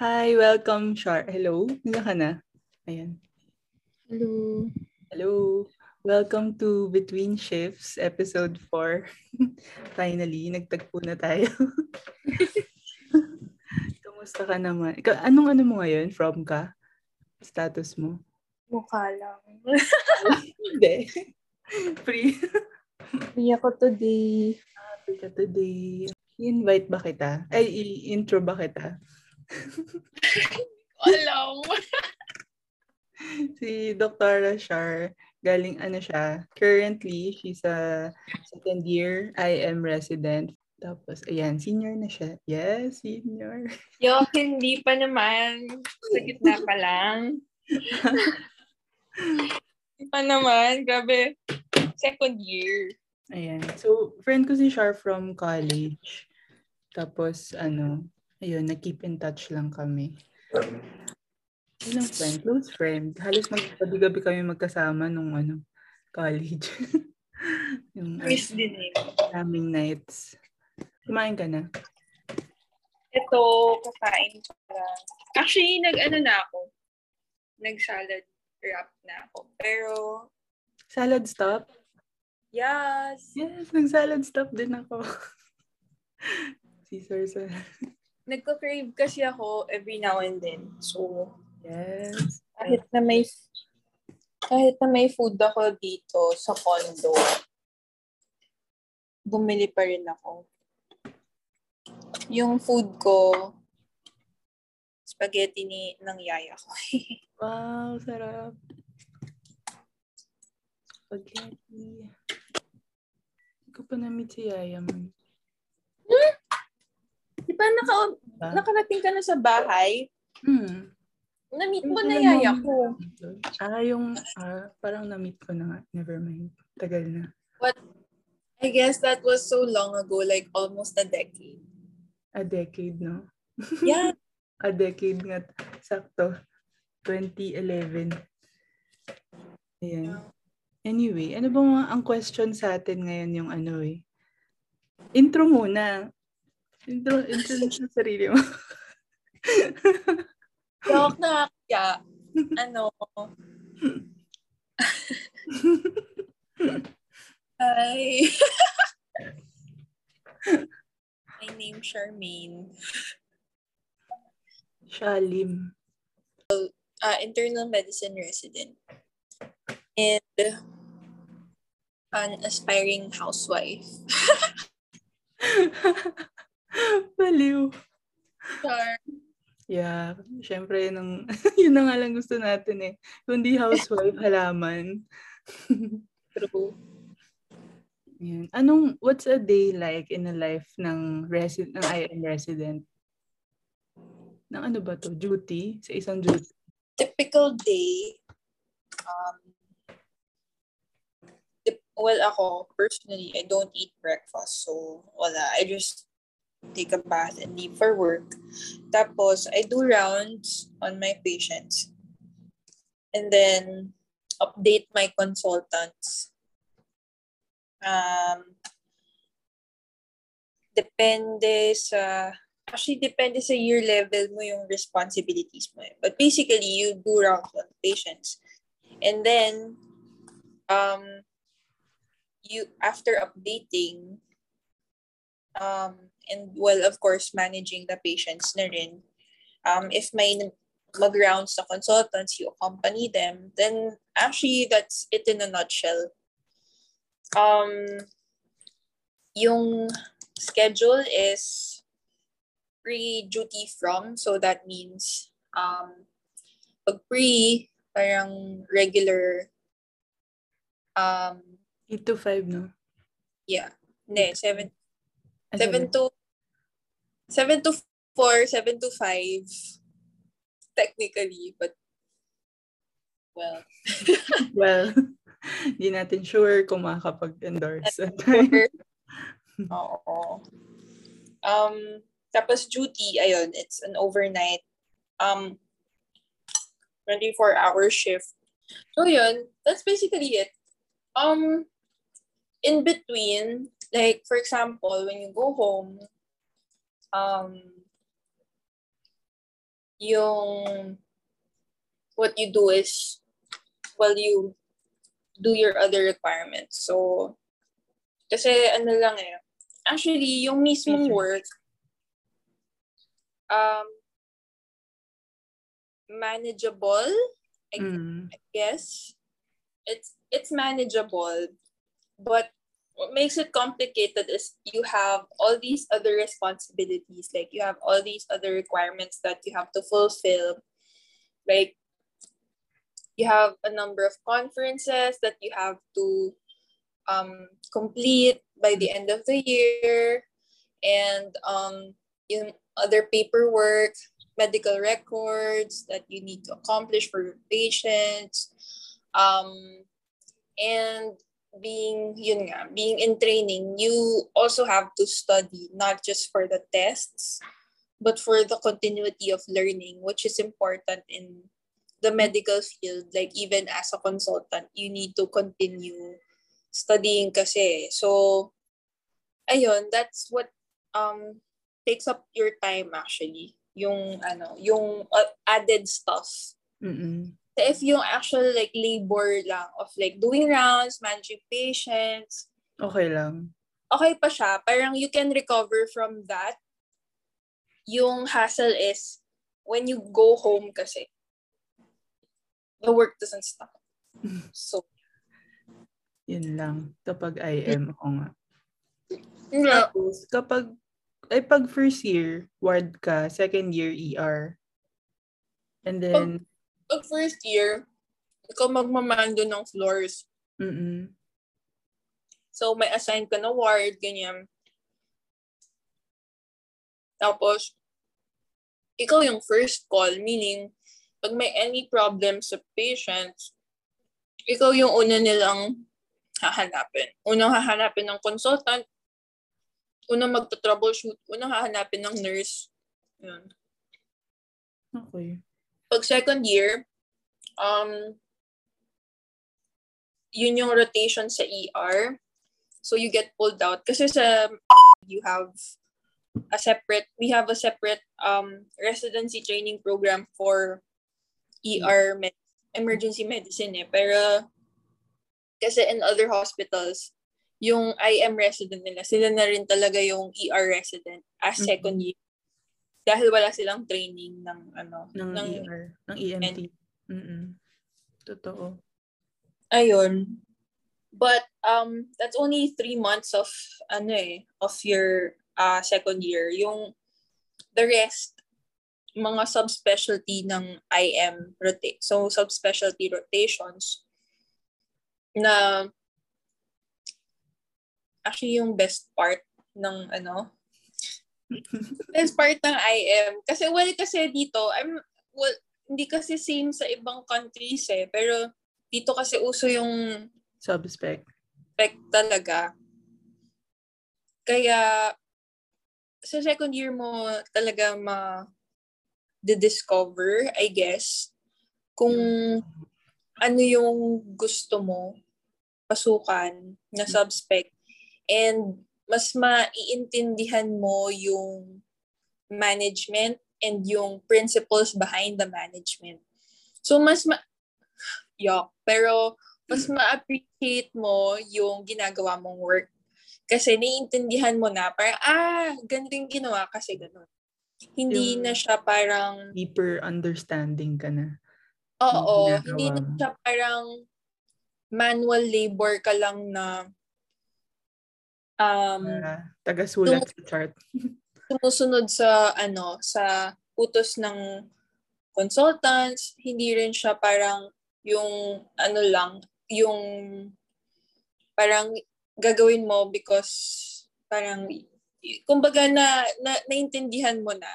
Hi, welcome, Shar. Hello? Nila ka na? Ayan. Hello. Hello. Welcome to Between Shifts, episode 4. Finally, nagtagpo na tayo. Kamusta ka naman? Ikaw, anong ano mo ngayon? From ka? Status mo? Mukha lang. Hindi. Free. Free ako today. Happy ka today. I-invite ba kita? Ay, i-intro ba kita? Alam. si Dr. Shar, galing ano siya, currently, she's a second year IM resident. Tapos, ayan, senior na siya. Yes, senior. Yo, hindi pa naman. Sa gitna pa lang. hindi pa naman. Grabe. Second year. Ayan. So, friend ko si Shar from college. Tapos, ano, ayun, nag-keep in touch lang kami. Yun ang friend, close friend. Halos magpabi-gabi kami magkasama nung ano, college. yung Miss din eh. naming nights. Kumain ka na? Ito, kakain pa lang. Actually, nag-ano na ako. Nag-salad wrap na ako. Pero, Salad stop? yes. Yes, nag-salad stop din ako. Caesar salad. Nagko-crave kasi ako every now and then. So, Yes. kahit na may kahit na may food ako dito sa condo, bumili pa rin ako. Yung food ko, spaghetti ni ng yaya ko. Wow, sarap. Spaghetti. Hindi ko pa na-meet si Yaya mo. Di ba naka, nakarating ka na sa bahay? Hmm. Na-meet mo na yaya ko. Ah, yung, ah, parang na-meet ko na nga. Never mind. Tagal na. But I guess that was so long ago, like almost a decade. A decade, no? Yeah. A decade nga. Sakto. 2011. Ayan. Anyway, ano ba mga ang question sa atin ngayon yung ano eh? Intro muna. Intro, intro mo sa sarili mo. Joke na kaya. Ano? Hi. My name Charmaine. Shalim. Uh, internal medicine resident. And an aspiring housewife. Baliw. Char. Yeah, syempre, nung, yun na nga lang gusto natin eh. Kundi housewife, halaman. True. Yan. Anong, what's a day like in a life ng resident, ng IM resident? Ng ano ba to? Duty? Sa isang duty? Typical day. Um, well, ako, personally, I don't eat breakfast. So, wala. I just take a bath and leave for work. Tapos, I do rounds on my patients. And then, update my consultants. Um, depende sa, actually, depende sa year level mo yung responsibilities mo. eh. But basically, you do rounds on patients. And then, um, you, after updating, um, and well, of course, managing the patients na rin, um, if may mag-rounds na consultants, you accompany them, then actually, that's it in a nutshell. Um, yung schedule is pre-duty from, so that means, um, pag pre, parang regular, um, 8 to 5, no? yeah, ne, 7 Ah, Seven to seven to four, seven to five, technically, but well, Well, hindi natin sure kung makakapag-endorse. oo. Um, tapos duty, ayun, it's an overnight, um, 24 hour shift. So yun, that's basically it. Um, in between, like for example, when you go home, um, yung what you do is while you do your other requirements. So, kasi ano lang eh, actually, yung mismong work, um, manageable, I, Mm. I guess. It's it's manageable, but what makes it complicated is you have all these other responsibilities, like you have all these other requirements that you have to fulfill. Like you have a number of conferences that you have to um, complete by the end of the year, and um, in other paperwork, medical records that you need to accomplish for your patients, um, and being yun nga, being in training, you also have to study not just for the tests, but for the continuity of learning, which is important in the medical field. Like even as a consultant, you need to continue studying kasi. So, ayun, that's what um takes up your time actually. Yung ano, yung uh, added stuff. Mm-mm. If yung actual like labor lang of like doing rounds, managing patients, Okay lang. okay pa siya. Parang you can recover from that. Yung hassle is when you go home kasi the work doesn't stop. So, Yun lang. Kapag IM, ako nga. yeah. Tapos, kapag, ay pag first year, ward ka, second year, ER. And then, Pag first year, ikaw magmamando ng floors. mm So, may assign ka na ward, ganyan. Tapos, ikaw yung first call, meaning, pag may any problem sa patients, ikaw yung una nilang hahanapin. Unang hahanapin ng consultant, unang magta-troubleshoot, unang hahanapin ng nurse. Yun. Okay. Pag second year, um, yun yung rotation sa ER. So you get pulled out. Kasi sa you have a separate, we have a separate um, residency training program for ER med- emergency medicine eh. Pero kasi in other hospitals, yung IM resident nila, sila na rin talaga yung ER resident as Mhm. second year. Dahil wala silang training ng ano, Ng, ng ER. Ng EMT. Mm-mm. Totoo. Ayun. But um that's only three months of ano eh, of your uh, second year. Yung the rest, mga subspecialty ng IM rotate. So subspecialty rotations na actually yung best part ng ano best part ng IM kasi well kasi dito I'm well hindi kasi same sa ibang countries eh pero dito kasi uso yung Subspec. spec talaga. Kaya sa second year mo talaga ma discover I guess, kung ano yung gusto mo pasukan na subspec and mas maiintindihan mo yung management and yung principles behind the management. So mas ma yuck, pero mas ma-appreciate mo yung ginagawa mong work. Kasi naiintindihan mo na, parang, ah, ganito yung ginawa kasi gano'n. Hindi Yung- na siya parang, Deeper understanding ka na. oo, hindi na siya parang manual labor ka lang na um, Uh, taga-sulat sa chart. sumusunod sa ano sa utos ng consultants hindi rin siya parang yung ano lang yung parang gagawin mo because parang kumbaga na, na naintindihan mo na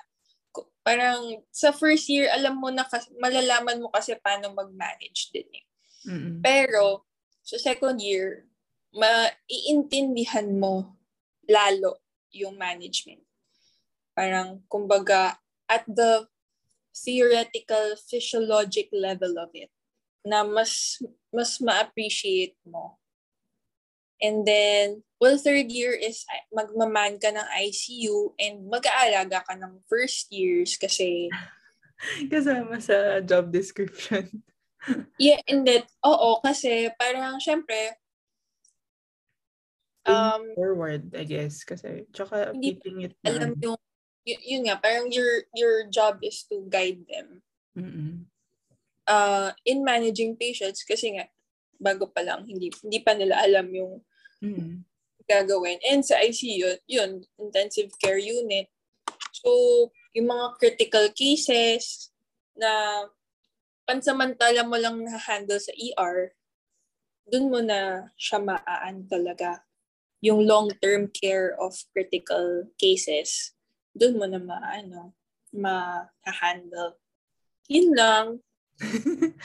parang sa first year alam mo na kas- malalaman mo kasi paano mag-manage din eh. Mm-mm. Pero sa second year maiintindihan mo lalo yung management. Parang, kumbaga, at the theoretical, physiologic level of it, na mas, mas ma-appreciate mo. And then, well, third year is magmaman ka ng ICU and mag-aalaga ka ng first years kasi Kasama sa job description. yeah, and that, oo, kasi parang syempre, um, forward, I guess. Kasi, tsaka hindi keeping it alam yung, y- yun nga, parang your, your job is to guide them. Mm-mm. Uh, in managing patients, kasi nga, bago pa lang, hindi, hindi pa nila alam yung mm-hmm. gagawin. And sa ICU, yun, intensive care unit. So, yung mga critical cases na pansamantala mo lang na-handle sa ER, dun mo na siya maaan talaga yung long-term care of critical cases, doon mo na maano, ma-handle. Yun lang.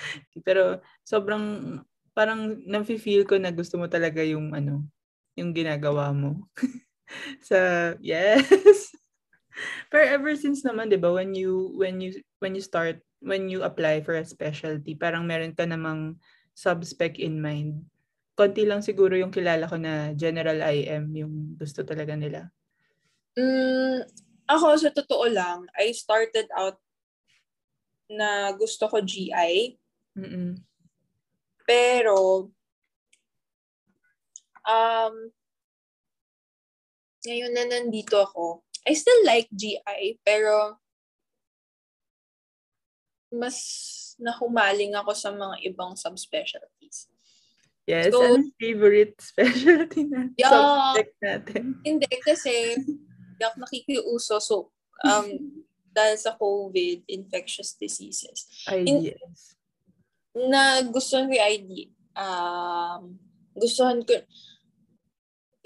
Pero sobrang parang nafe-feel ko na gusto mo talaga yung ano, yung ginagawa mo. sa yes. Pero ever since naman, 'di ba, when you when you when you start when you apply for a specialty, parang meron ka namang sub-spec in mind konti lang siguro yung kilala ko na general IM yung gusto talaga nila. Mm, ako, sa totoo lang, I started out na gusto ko GI. Mm-mm. Pero, um, ngayon na nandito ako, I still like GI, pero mas nahumaling ako sa mga ibang subspecialties. Yes, so, ano favorite specialty na yeah, subject natin? Hindi, kasi hindi ako nakikiuso. So, um, dahil sa COVID, infectious diseases. IDS. In, na gustuhan ko yung ID. Um, gustuhan ko,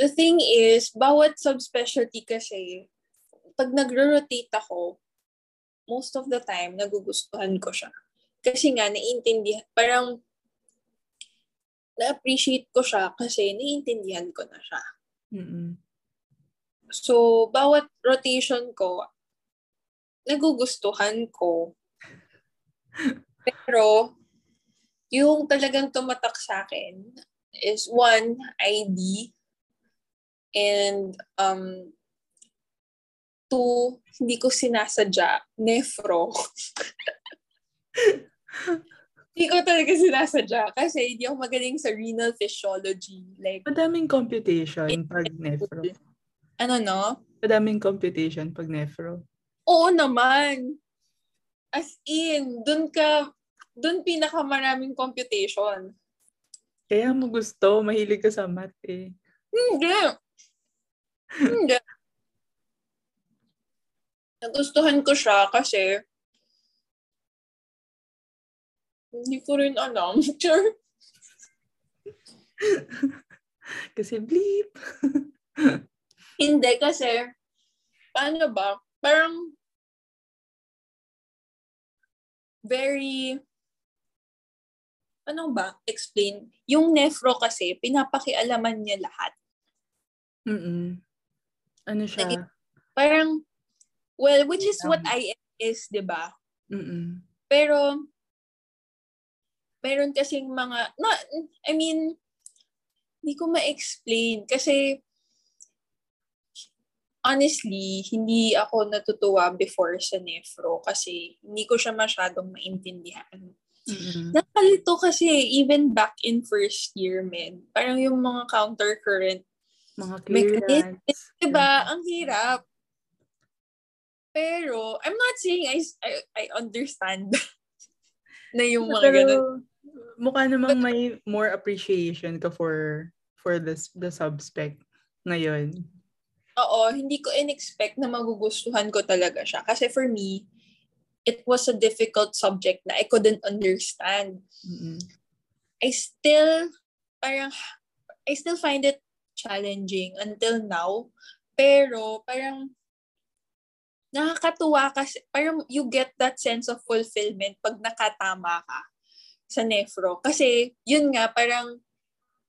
the thing is, bawat subspecialty kasi, pag nagro-rotate ako, most of the time, nagugustuhan ko siya. Kasi nga, naiintindihan, parang na-appreciate ko siya kasi naiintindihan ko na siya. Mm-hmm. So, bawat rotation ko, nagugustuhan ko. Pero, yung talagang tumatak sa akin is one, ID. And um, two, hindi ko sinasadya, nephro. Hindi ko talaga sinasadya kasi hindi ako magaling sa renal physiology. Like, Madaming computation pag nephro. Ano no? Madaming computation pag nephro. Oo naman. As in, dun ka, dun pinakamaraming computation. Kaya mo gusto, mahilig ka sa math eh. Hindi. Hindi. Nagustuhan ko siya kasi Hindi ko rin alam. Sure. kasi bleep. Hindi kasi, paano ba? Parang, very, ano ba, explain. Yung nephro kasi, pinapakialaman niya lahat. Mm Ano siya? Like, parang, well, which is what I is, di ba? Mm Pero, meron kasing mga, na, I mean, hindi ko ma-explain kasi honestly, hindi ako natutuwa before sa nephro kasi hindi ko siya masyadong maintindihan. Mm-hmm. Nakalito kasi even back in first year, men, parang yung mga counter current mga clearance. Diba? Ang hirap. Pero, I'm not saying I, I, I understand na yung mga Pero, ganun mukha namang may more appreciation ka for for this the subspec ngayon. Oo, hindi ko in-expect na magugustuhan ko talaga siya. Kasi for me, it was a difficult subject na I couldn't understand. Mm-hmm. I still, parang, I still find it challenging until now. Pero, parang, nakakatuwa kasi, parang you get that sense of fulfillment pag nakatama ka sa nephro. Kasi, yun nga, parang,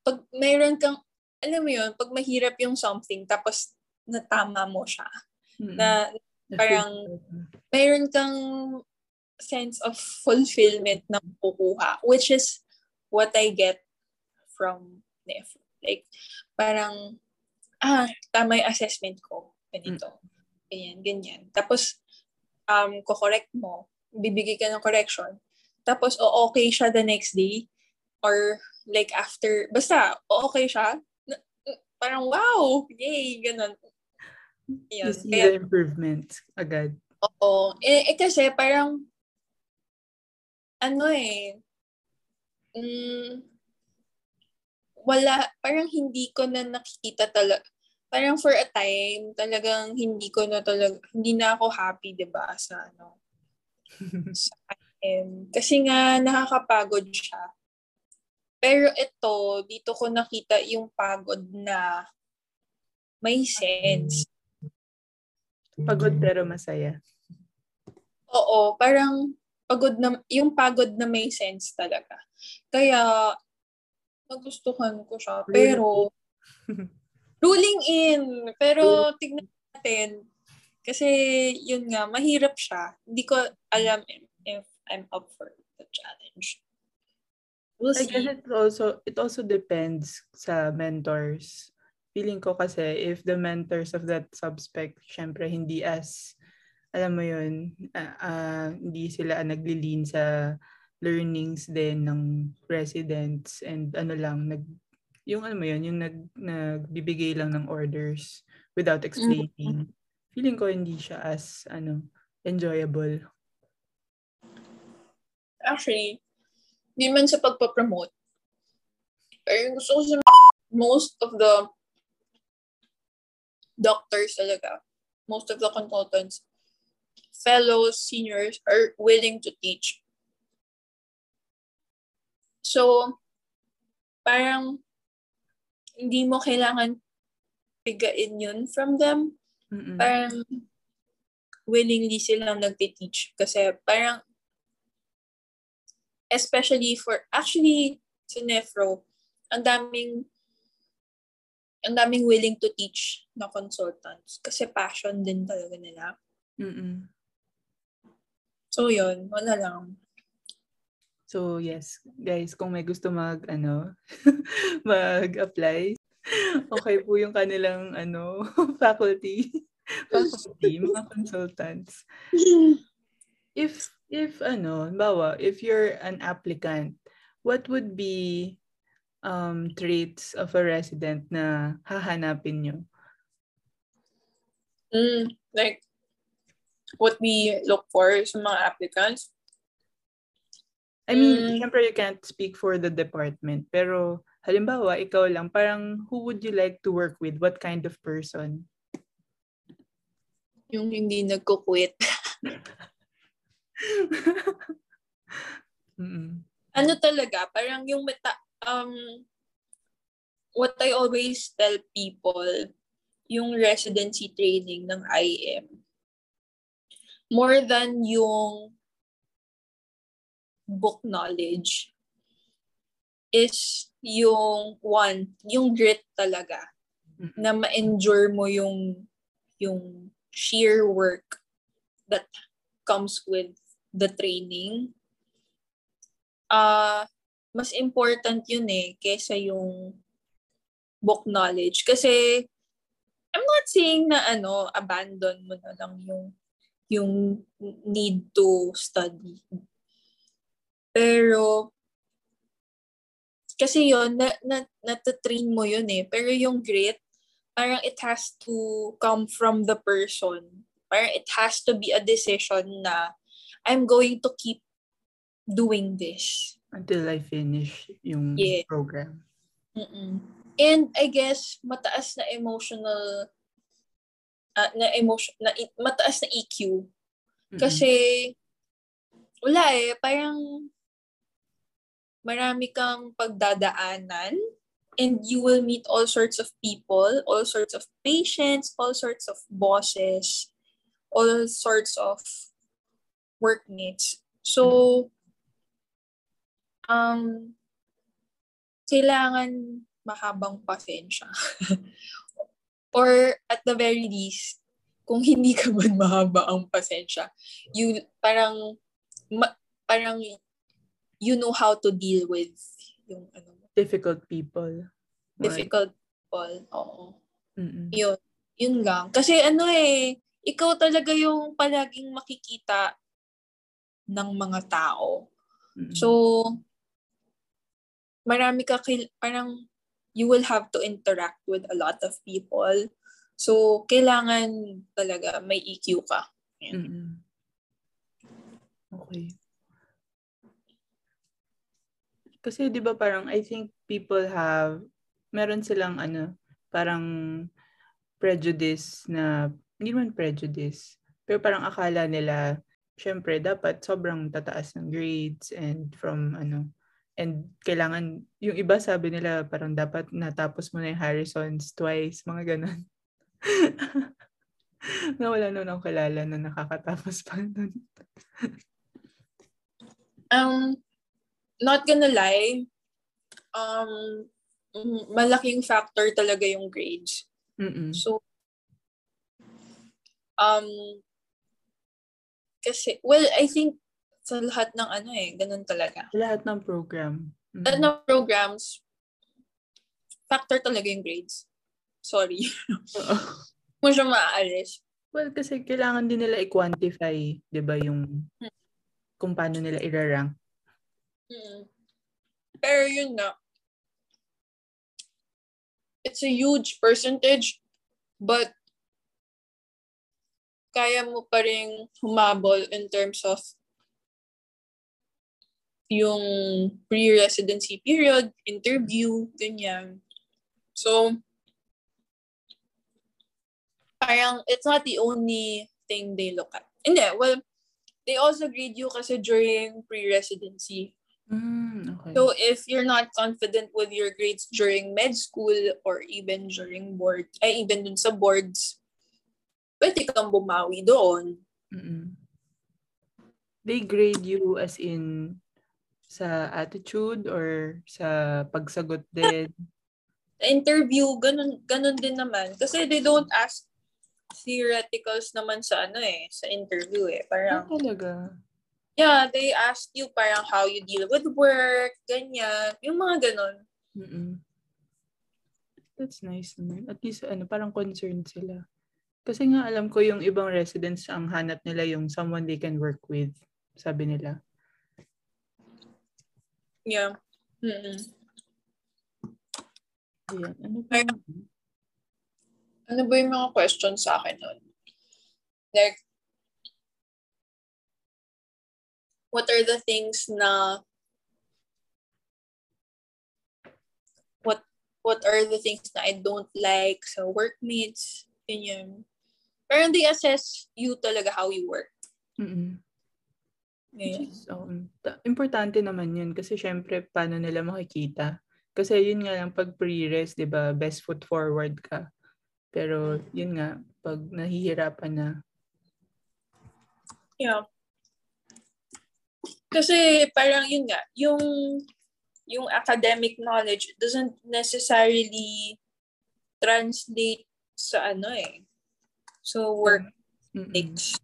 pag mayroon kang, alam mo yun, pag mahirap yung something, tapos natama mo siya, mm-hmm. na parang, mayroon kang sense of fulfillment na kukuha, which is what I get from nephro. Like, parang, ah, tama yung assessment ko. Ganito. Mm. Ganyan, ganyan. Tapos, um, ko-correct mo bibigay ka ng correction, tapos o okay siya the next day, or like after, basta o okay siya, parang wow, yay, ganun. Yun. You see Kaya, the improvement agad. Oo. Eh, eh kasi parang, ano eh, mm, wala, parang hindi ko na nakikita talaga, parang for a time, talagang hindi ko na talaga, hindi na ako happy, di ba, sa ano, sa akin. Kasi nga, nakakapagod siya. Pero ito, dito ko nakita yung pagod na may sense. Pagod pero masaya. Oo, parang pagod na, yung pagod na may sense talaga. Kaya, nagustuhan ko siya. Pero, ruling in. Pero, tignan natin. Kasi, yun nga, mahirap siya. Hindi ko alam if I'm up for the challenge. We'll I guess it also, it also depends sa mentors. Feeling ko kasi, if the mentors of that subspect, syempre, hindi as alam mo yun, uh, uh, hindi sila naglilin sa learnings din ng residents and ano lang, nag, yung ano mo yun, yung nag, nagbibigay lang ng orders without explaining. Mm-hmm. Feeling ko hindi siya as ano, enjoyable. Actually, hindi man sa pagpa-promote. Pero gusto ko sa most of the doctors talaga, most of the consultants, fellow seniors are willing to teach. So, parang hindi mo kailangan pigain yun from them. Mm-mm. Parang willingly silang nagte-teach. Kasi parang, especially for, actually, sa Nefro, ang daming ang daming willing to teach na consultants kasi passion din talaga nila. Mm-mm. So, yun. Wala lang. So, yes. Guys, kung may gusto mag, ano, mag-apply, okay po yung kanilang, ano, faculty. faculty, mga consultants. If, if, ano, bawa, if you're an applicant, what would be um, traits of a resident na hahanapin nyo? Mm, like, what we look for sa mga applicants. I mean, mm. syempre you can't speak for the department, pero halimbawa, ikaw lang, parang who would you like to work with? What kind of person? Yung hindi nagko-quit. ano talaga, parang yung meta, um, what I always tell people, yung residency training ng IM, more than yung book knowledge is yung one, yung grit talaga na ma-endure mo yung yung sheer work that comes with the training. Uh, mas important yun eh kaysa yung book knowledge. Kasi I'm not saying na ano, abandon mo na lang yung yung need to study. Pero, kasi yon na, na, natatrain mo yun eh. Pero yung grit, parang it has to come from the person. Parang it has to be a decision na I'm going to keep doing this. Until I finish yung yeah. program. Mm-mm. And I guess, mataas na emotional uh, na emotion na mataas na EQ. Kasi wala eh, parang marami kang pagdadaanan and you will meet all sorts of people, all sorts of patients, all sorts of bosses, all sorts of workmates. So, um, kailangan mahabang pasensya. Or at the very least, kung hindi ka man mahaba ang pasensya, you parang ma, parang you know how to deal with yung ano difficult people. Difficult right. people. Oo. Mm-mm. Yun. Yun lang. Kasi ano eh, ikaw talaga yung palaging makikita ng mga tao. Mm-mm. So, marami ka, kail- parang you will have to interact with a lot of people. So, kailangan talaga may EQ ka. Mm-mm. Okay. Kasi 'di ba parang I think people have meron silang ano, parang prejudice na hindi naman prejudice, pero parang akala nila syempre dapat sobrang tataas ng grades and from ano and kailangan yung iba sabi nila parang dapat natapos mo na yung Harrison's twice, mga ganun. na wala nun akong kilala na nakakatapos pa nun. Um, not gonna lie, um, malaking factor talaga yung grades. Mm-mm. So, um, kasi, well, I think sa lahat ng ano eh, ganun talaga. Lahat ng program. Mm. Lahat ng programs, factor talaga yung grades. Sorry. Mo siya maaalis. Well, kasi kailangan din nila i-quantify, 'di ba, yung kung paano nila irarank. Mm. Pero yun na, it's a huge percentage, but kaya mo pa rin humabol in terms of yung pre-residency period, interview, ganyan. So, parang it's not the only thing they look at. Hindi, well, they also grade you kasi during pre-residency. Mm, okay. So if you're not confident with your grades during med school or even during board, ay even dun sa boards, pwede kang bumawi doon. Mm-mm. They grade you as in sa attitude or sa pagsagot din. Interview, ganun, ganun din naman. Kasi they don't ask theoreticals naman sa ano eh, sa interview eh. Parang, talaga? yeah, they ask you parang how you deal with work, ganyan. Yung mga ganun. Mm-mm. That's nice naman. At least, ano, parang concerned sila. Kasi nga alam ko yung ibang residents ang hanap nila yung someone they can work with. Sabi nila. Yeah. Ayan. Ano pa? Ano ba yung mga questions sa akin nun? Like, what are the things na what what are the things na I don't like sa workmates, ganyan. Pero they assess you talaga how you work. Mm-mm. Which Ganyan. is, um, ta- importante naman yun kasi syempre paano nila makikita. Kasi yun nga lang pag pre-res, di ba, best foot forward ka. Pero yun nga, pag nahihirapan na, Yeah. Kasi parang yun nga, yung yung academic knowledge doesn't necessarily translate sa ano eh. So work ethics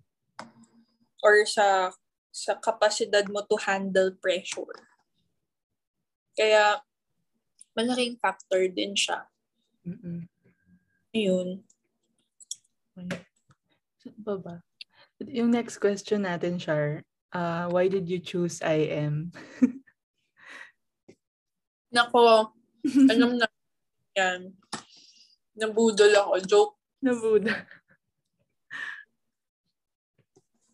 or sa sa kapasidad mo to handle pressure. Kaya malaking factor din siya. Mm-mm. Ayun. Okay. Saan ba ba? Yung next question natin, Char, uh, why did you choose IM? Nako, alam na yan. Nabudol ako. Joke. Nabuda.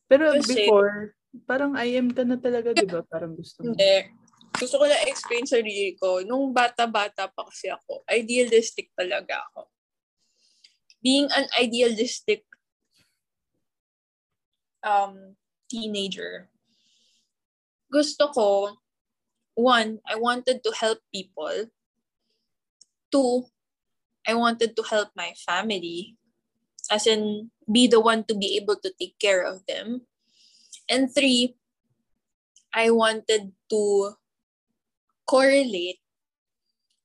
Pero Kasi- before, parang IM ka na talaga, di ba? Parang gusto mo. Hindi. Gusto ko na explain sa sarili ko. Nung bata-bata pa kasi ako, idealistic talaga ako. Being an idealistic um, teenager, gusto ko, one, I wanted to help people. Two, I wanted to help my family. As in, be the one to be able to take care of them. And three, I wanted to correlate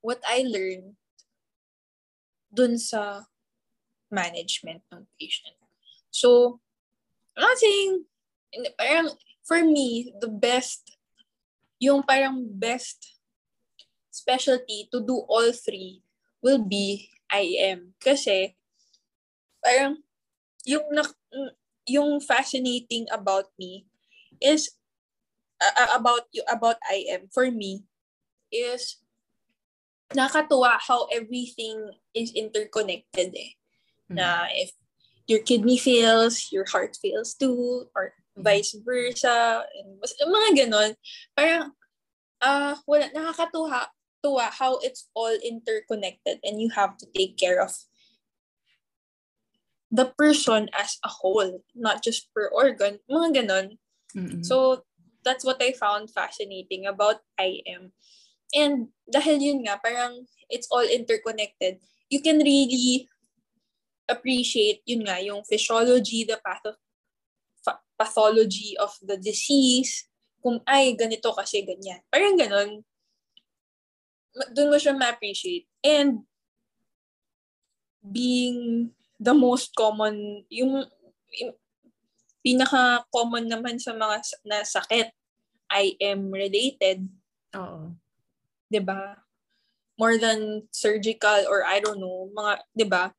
what I learned dun sa management ng patient. So, I'm not saying, parang, for me, the best, yung parang best specialty to do all three will be IM. Kasi, parang, yung, nak- yung fascinating about me is uh, about you about IM for me is nakatuwa how everything is interconnected eh. Mm-hmm. Na if your kidney fails, your heart fails too, or mm-hmm. vice versa. And mas, mga ganon. Parang, uh, wala, nakakatuwa tuwa how it's all interconnected and you have to take care of the person as a whole, not just per organ, mga ganon. Mm-hmm. So, that's what I found fascinating about IM. And dahil yun nga, parang it's all interconnected, you can really appreciate, yun nga, yung physiology, the patho- pathology of the disease, kung ay, ganito kasi ganyan. Parang ganon. Doon mo siya ma-appreciate. And being the most common, yung, yung pinaka-common naman sa mga na sakit, IM related. Oo. 'Di ba? More than surgical or I don't know, mga 'di ba?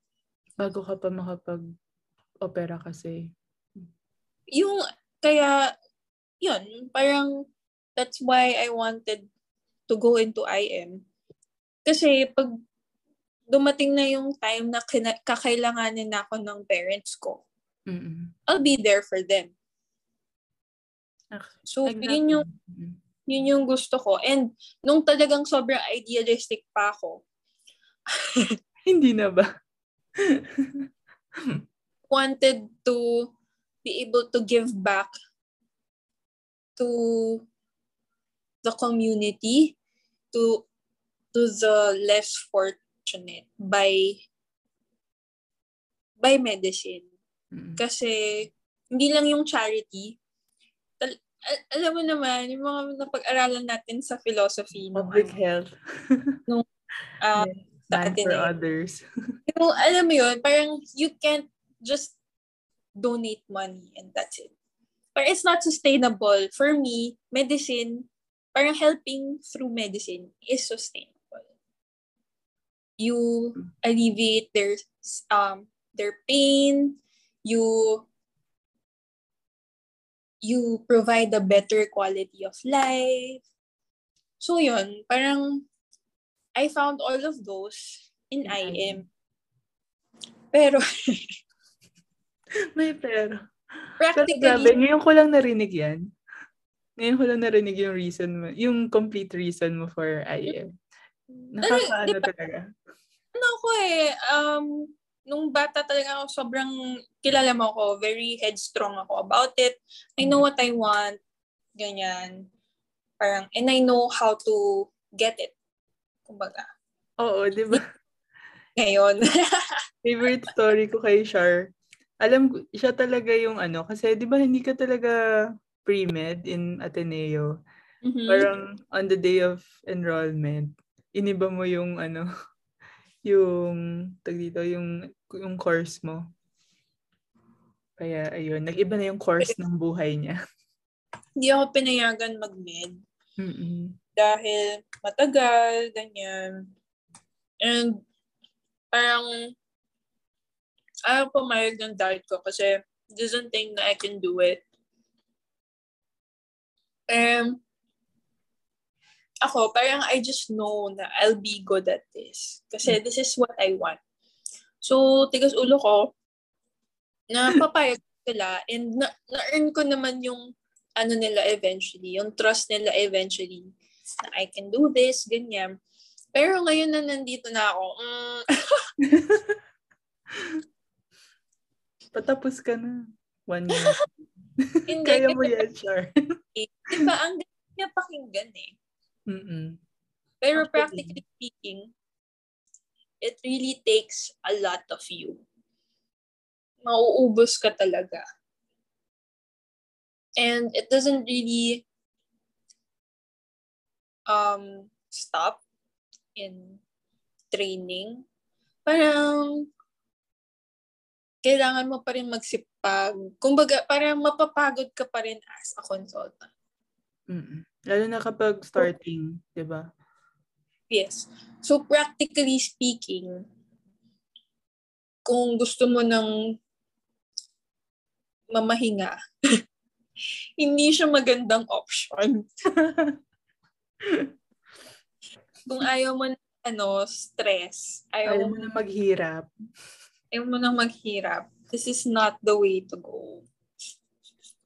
Bago ka pa makapag-opera kasi. Yung kaya yun, parang that's why I wanted to go into IM. Kasi pag dumating na yung time na kina- kakailanganin na ako ng parents ko, Mm-mm. I'll be there for them. So, yun yung yun yung gusto ko. And nung talagang sobrang idealistic pa ako, hindi na ba? wanted to be able to give back to the community, to to the less fortunate by by medicine. Mm-hmm. Kasi, hindi lang yung charity. Tal- al- alam mo naman, yung mga napag-aralan natin sa philosophy. Public nung, health. nung, yeah. Man for others. yung, alam mo yun, parang you can't just donate money and that's it. But it's not sustainable. For me, medicine, parang helping through medicine is sustainable. You alleviate their um their pain, you you provide a better quality of life. So yun, parang I found all of those in IM. Pero may pero. Practically. Pero grabe, ngayon ko lang narinig yan. Ngayon ko lang narinig yung reason mo, yung complete reason mo for IM. Nakakaano talaga. Ano ko eh, um, nung bata talaga ako, sobrang kilala mo ako, very headstrong ako about it. I know what I want, ganyan. Parang, and I know how to get it. Kumbaga. Oo, di ba? Ngayon. Favorite story ko kay Char. Alam ko, siya talaga yung ano, kasi di ba hindi ka talaga pre-med in Ateneo. Mm-hmm. Parang on the day of enrollment, iniba mo yung ano, yung tag dito yung yung course mo. Kaya ayun, nag-iba na yung course ng buhay niya. Hindi ako pinayagan mag-med. Mm-mm. Dahil matagal, ganyan. And parang ayaw pumayag ng diet ko kasi doesn't think na I can do it. And ako, parang I just know na I'll be good at this. Kasi mm. this is what I want. So, tigas ulo ko, na papayag sila and na- na-earn ko naman yung ano nila eventually, yung trust nila eventually na I can do this, ganyan. Pero ngayon na nandito na ako, mm, Patapos ka na. One year. Hindi, Kaya mo yan, Char. diba, ang niya pakinggan eh. Mm-mm. Pero practically speaking, it really takes a lot of you. Mauubos ka talaga. And it doesn't really um, stop in training. Parang kailangan mo pa rin magsipag. Kumbaga, parang mapapagod ka pa rin as a consultant. Mm-mm. Lalo na kapag starting, di ba? Yes. So, practically speaking, kung gusto mo ng mamahinga, hindi siya magandang option. Kung ayaw mo na, ano, stress, ayaw, Ayaw mo na maghirap. ayaw mo na maghirap, this is not the way to go.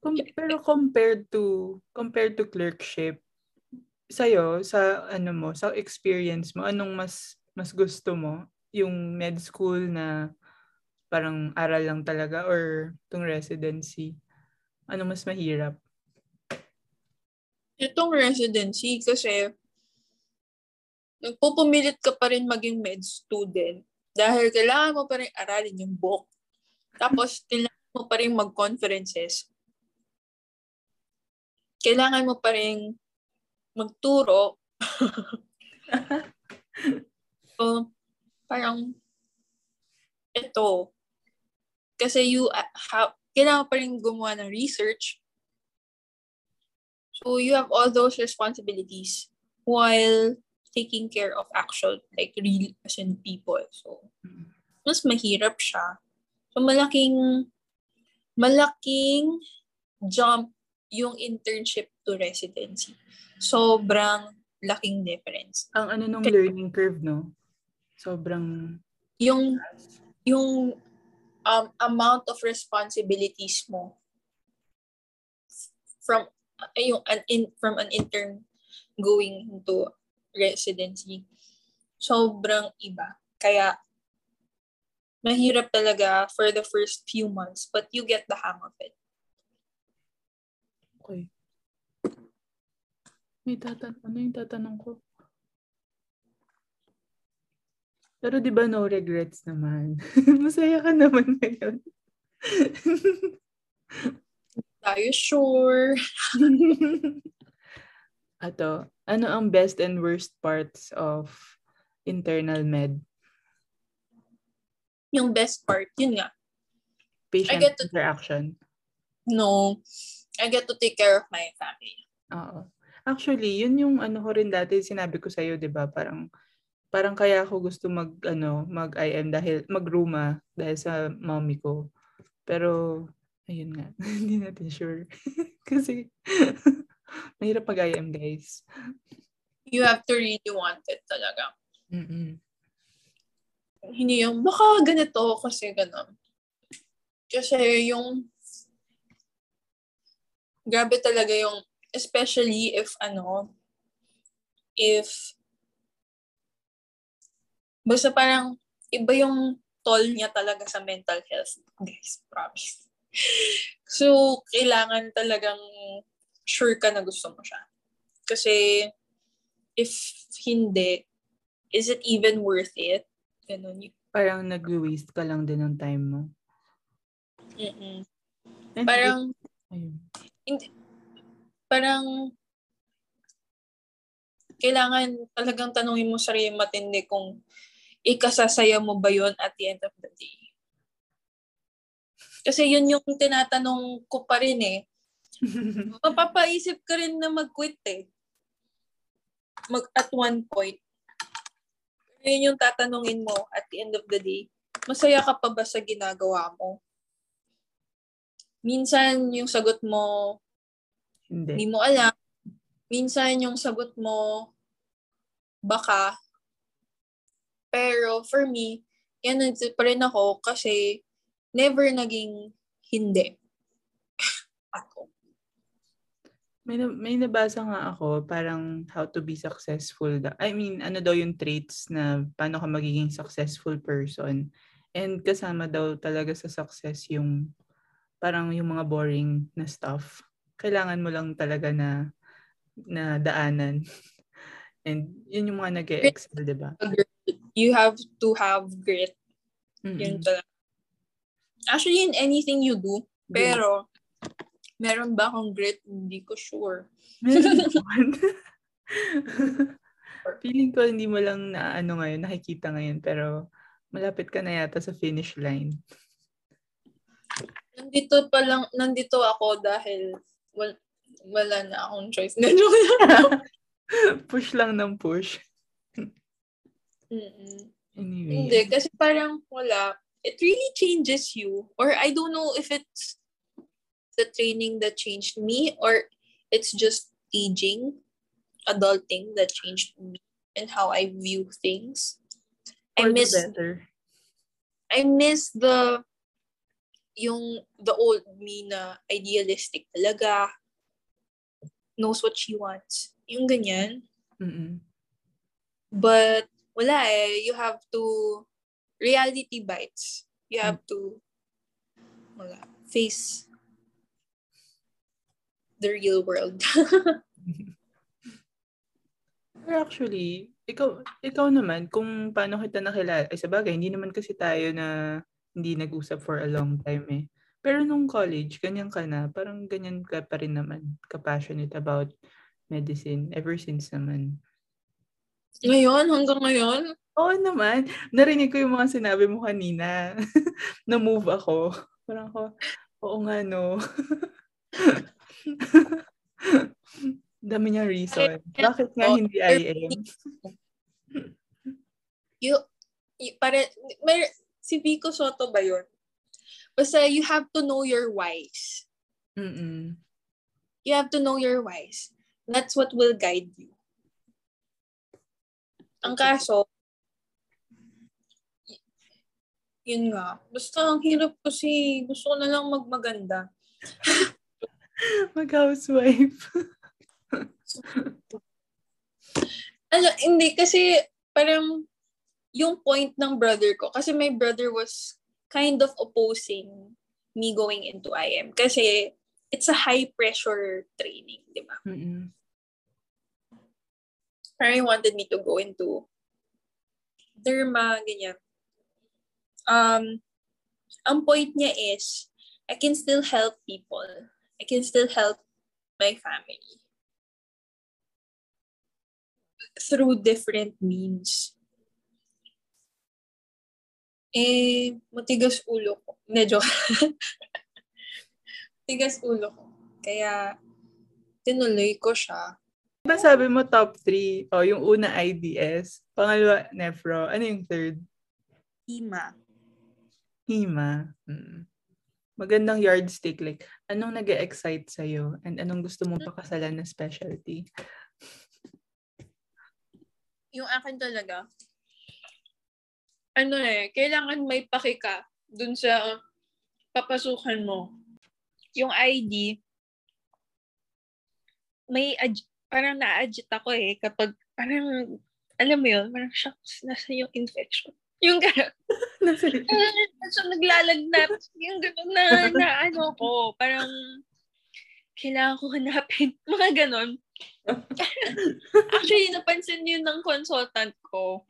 Com- pero compared to compared to clerkship, sa'yo, sa ano mo, sa experience mo, anong mas mas gusto mo? Yung med school na parang aral lang talaga or tong residency? Ano mas mahirap? Itong residency kasi nagpupumilit ka pa rin maging med student dahil kailangan mo pa rin aralin yung book. Tapos, kailangan mo pa rin mag-conferences. Kailangan mo pa rin magturo. so, parang ito. Kasi you uh, have, kailangan pa rin gumawa ng research. So, you have all those responsibilities while taking care of actual, like, real, as in people. So, mas mahirap siya. So, malaking, malaking jump yung internship to residency. Sobrang laking difference. Ang ano nung learning curve, no? Sobrang... Yung, yung um, amount of responsibilities mo from uh, yung an in, from an intern going into residency sobrang iba kaya mahirap talaga for the first few months but you get the hang of it Okay. May tatan ano yung tatanong ko? Pero di ba no regrets naman? Masaya ka naman ngayon. tayo sure Ato, ano ang best and worst parts of internal med? yung best part yun nga Patient get to- interaction. no I get to take care of my family Oo. Actually, yun yung ano ko rin dati sinabi ko sa iyo, 'di ba? Parang parang kaya ako gusto mag ano, mag IM dahil magruma dahil sa mommy ko. Pero ayun nga, hindi natin sure. Kasi mahirap pag IM, guys. you have to really want it talaga Mm-mm. hindi yung baka ganito kasi ganun. Kasi yung grabe talaga yung especially if ano if basta parang iba yung toll niya talaga sa mental health guys promise so kailangan talagang sure ka na gusto mo siya kasi if hindi is it even worth it ganun Parang nag-waste ka lang din ng time mo. Mm-mm. Parang, ayun. Hindi, parang, kailangan talagang tanungin mo sarili matindi kung ikasasaya mo ba yon at the end of the day. Kasi yun yung tinatanong ko pa rin eh. Mapapaisip ka rin na mag-quit eh. Mag, at one point. Yun yung tatanungin mo at the end of the day. Masaya ka pa ba sa ginagawa mo? Minsan yung sagot mo, Hindi. hindi mo alam. Minsan yung sagot mo, baka. Pero for me, yan nandito pa rin ako kasi never naging hindi. ako. May, na- may nabasa nga ako, parang how to be successful. Da- I mean, ano daw yung traits na paano ka magiging successful person. And kasama daw talaga sa success yung parang yung mga boring na stuff. Kailangan mo lang talaga na na daanan. And yun yung mga nag-excel, di ba? You have to have grit. Yun Mm-mm. talaga. Actually, in anything you do, pero meron ba akong grit? Hindi ko sure. Feeling ko hindi mo lang na ano ngayon, nakikita ngayon, pero malapit ka na yata sa finish line. Nandito pa lang, nandito ako dahil wal, wala na akong choice. Push lang ng push. Mm-mm. Anyway. Hindi, kasi parang wala. It really changes you. Or I don't know if it's the training that changed me or it's just aging, adulting that changed me and how I view things. I miss better. I miss the yung the old me na idealistic talaga knows what she wants. Yung ganyan. Mm-mm. But wala eh. You have to reality bites. You have to wala, face the real world. Actually, ikaw, ikaw naman, kung paano kita nakilala, ay sabagay, hindi naman kasi tayo na hindi nag-usap for a long time eh. Pero nung college, ganyan ka na, parang ganyan ka pa rin naman, ka-passionate about medicine, ever since naman. Ngayon? Hanggang ngayon? Oo naman. Narinig ko yung mga sinabi mo kanina. Na-move ako. Parang ako, oo nga no. Dami niya reason. Bakit nga hindi IM? you, you pare, may, si Vico Soto ba yun? Basta you have to know your whys. Mm-mm. You have to know your whys. That's what will guide you. Ang kaso, yun nga. Basta ang hirap kasi gusto ko na lang magmaganda. Mag-housewife. ano, hindi kasi parang yung point ng brother ko, kasi my brother was kind of opposing me going into IM. Kasi it's a high pressure training, di ba? Mm-mm. Parang wanted me to go into derma, ganyan. Um, ang point niya is, I can still help people. I can still help my family through different means. Eh, matigas ulo ko. Medyo. matigas ulo ko. Kaya, tinuloy ko siya. Diba sabi mo top 3? O, oh, yung una IDS. Pangalawa, Nefro. Ano yung third? Hima. Hima. Hmm. Magandang yardstick. Like, anong nag excite sa'yo? And anong gusto mong pakasalan na specialty? Yung akin talaga, ano eh, kailangan may pakika dun sa papasukan mo. Yung ID, may ag- parang na-agit ako eh kapag parang, alam mo yun, parang shocks, nasa yung infection. Yung gano'n. nasa so, naglalagnat. Yung gano'n na, na ano ko, parang kailangan ko hanapin. Mga gano'n. Actually, napansin yun ng consultant ko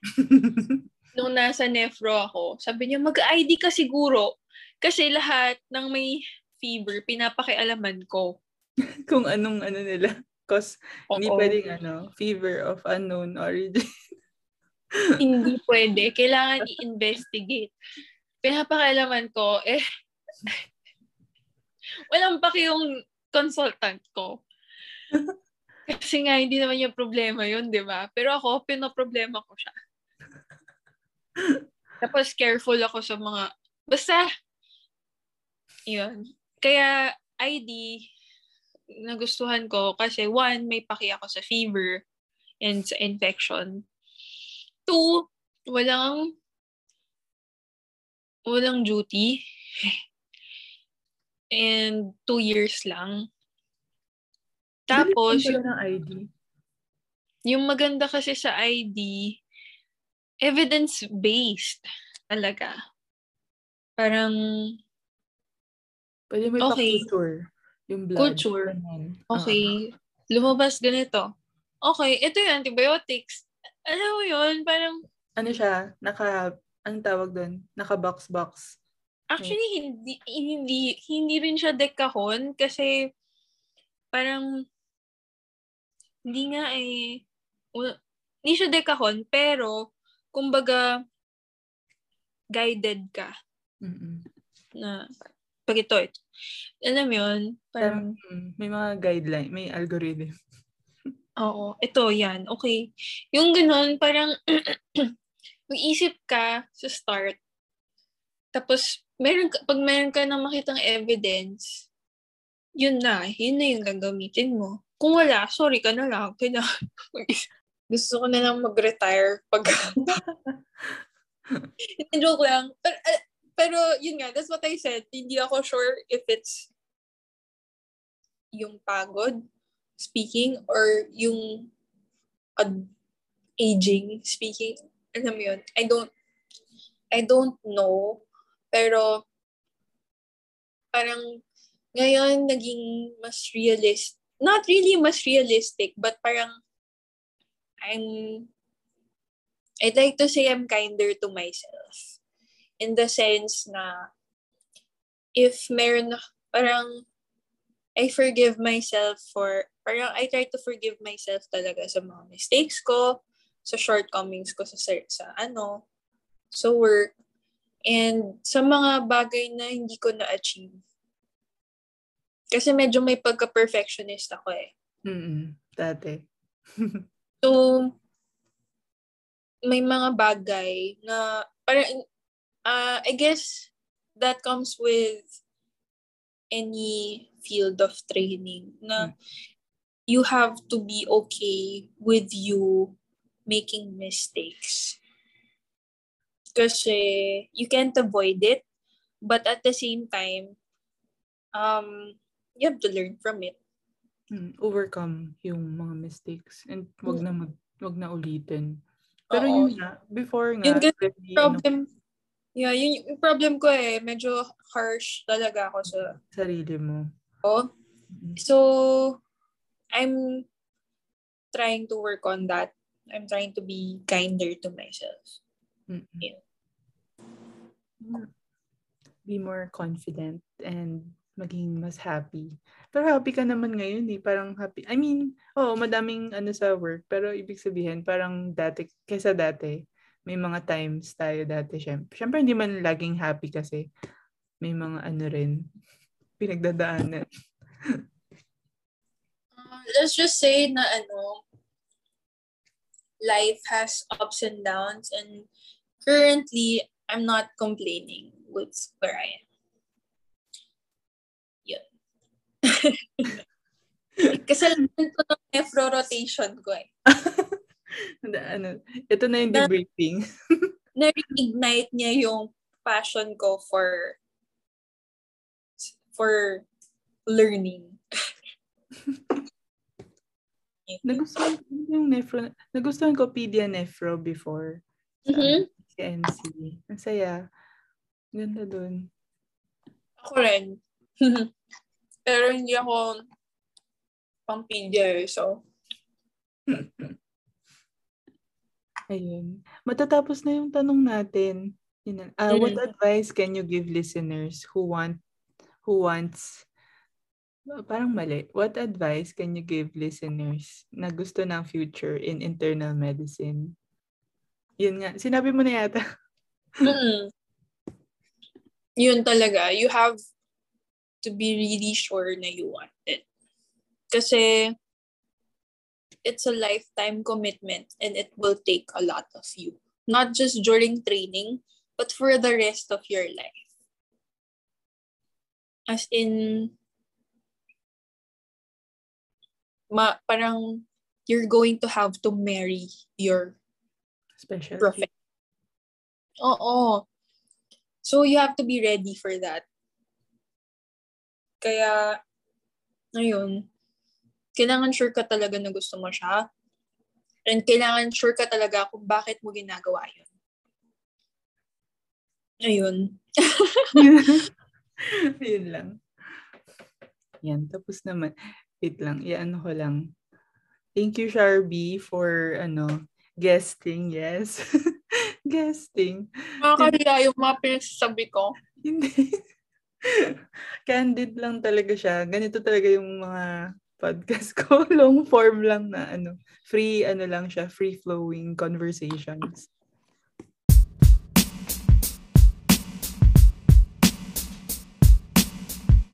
nung nasa nefro ako, sabi niya, mag-ID ka siguro. Kasi lahat ng may fever, pinapakialaman ko. Kung anong ano nila. Cause Oo. hindi pwedeng ano, fever of unknown origin. hindi pwede. Kailangan i-investigate. Pinapakialaman ko, eh, walang paki yung consultant ko. Kasi nga, hindi naman yung problema yun, di ba? Pero ako, pinoproblema ko siya. Tapos careful ako sa mga, basta, yun. Kaya ID, nagustuhan ko kasi one, may paki ako sa fever and sa infection. Two, walang walang duty. And two years lang. Tapos, yung, ng ID. yung maganda kasi sa ID, evidence-based talaga. Parang, Pwede may okay. culture Yung blood. Culture. Okay. Uh-huh. Lumabas ganito. Okay, ito yung antibiotics. Alam mo yun, parang... Ano siya? Naka, ang tawag doon? Naka-box-box. Actually, hindi, hindi, hindi rin siya dekahon kasi parang hindi nga eh, hindi siya dekahon, pero kumbaga, guided ka. Mm-mm. Na, pag ito, ito. Alam yun, parang... Um, may mga guideline, may algorithm. Oo, ito, yan. Okay. Yung ganun, parang mag-isip ka sa start. Tapos, meron pag meron ka na makitang evidence, yun na. Yun na yung gagamitin mo. Kung wala, sorry ka na lang. Kailangan Gusto ko na lang mag-retire pag... Joke lang. Pero, uh, pero, yun nga, that's what I said. Hindi ako sure if it's yung pagod speaking or yung uh, aging speaking. Alam mo yun? I don't I don't know. Pero parang ngayon naging mas realist. Not really mas realistic, but parang I'm I'd like to say I'm kinder to myself. In the sense na if meron parang I forgive myself for parang I try to forgive myself talaga sa mga mistakes ko, sa shortcomings ko sa sa ano, sa work, and sa mga bagay na hindi ko na-achieve. Kasi medyo may pagka-perfectionist ako eh. Mm dati. so, may mga bagay na parang uh, I guess that comes with any field of training na mm. you have to be okay with you making mistakes. Kasi you can't avoid it, but at the same time, um, you have to learn from it. Mm, overcome yung mga mistakes and wag na mag, wag na ulitin. Pero Oo. yun nga, before nga, yung really, problem, ano, yeah, yun yung problem ko eh, medyo harsh talaga ako sa sarili mo. Oh. So, I'm trying to work on that. I'm trying to be kinder to myself. Mm-hmm. Yeah. Be more confident and maging mas happy. Pero happy ka naman ngayon eh. Parang happy. I mean, oo, oh, madaming ano sa work. Pero ibig sabihin, parang dati, kesa dati, may mga times tayo dati. Syempre, syempre hindi man laging happy kasi may mga ano rin, pinagdadaanan. uh, let's just say na ano, life has ups and downs and currently, I'm not complaining with where I am. Kasalanan ko ng nephro rotation ko eh. ano, ito na yung debriefing. na-reignite niya yung passion ko for for learning. nagustuhan ko yung nephro. Nagustuhan ko pedia nephro before. Mm-hmm. CNC. Ang saya. Ganda dun. Ako rin. Pero hindi ako pampilya eh, so. Ayun. Matatapos na yung tanong natin. Yun, uh, mm-hmm. What advice can you give listeners who want who wants parang mali. What advice can you give listeners na gusto ng future in internal medicine? Yun nga. Sinabi mo na yata. mm. Yun talaga. You have to be really sure na you want it. Kasi it's a lifetime commitment and it will take a lot of you. Not just during training, but for the rest of your life. As in, ma, parang you're going to have to marry your special profession. Oo. So you have to be ready for that. Kaya, ayun, kailangan sure ka talaga na gusto mo siya. And kailangan sure ka talaga kung bakit mo ginagawa yun. Ayun. Yun lang. Yan, tapos naman. Wait lang, iano ko lang. Thank you, Sharby, for ano, guesting. Yes. guesting. Makakaliya yung mga pinagsasabi ko. Hindi. Candid lang talaga siya. Ganito talaga yung mga podcast ko. Long form lang na ano. Free, ano lang siya, free flowing conversations.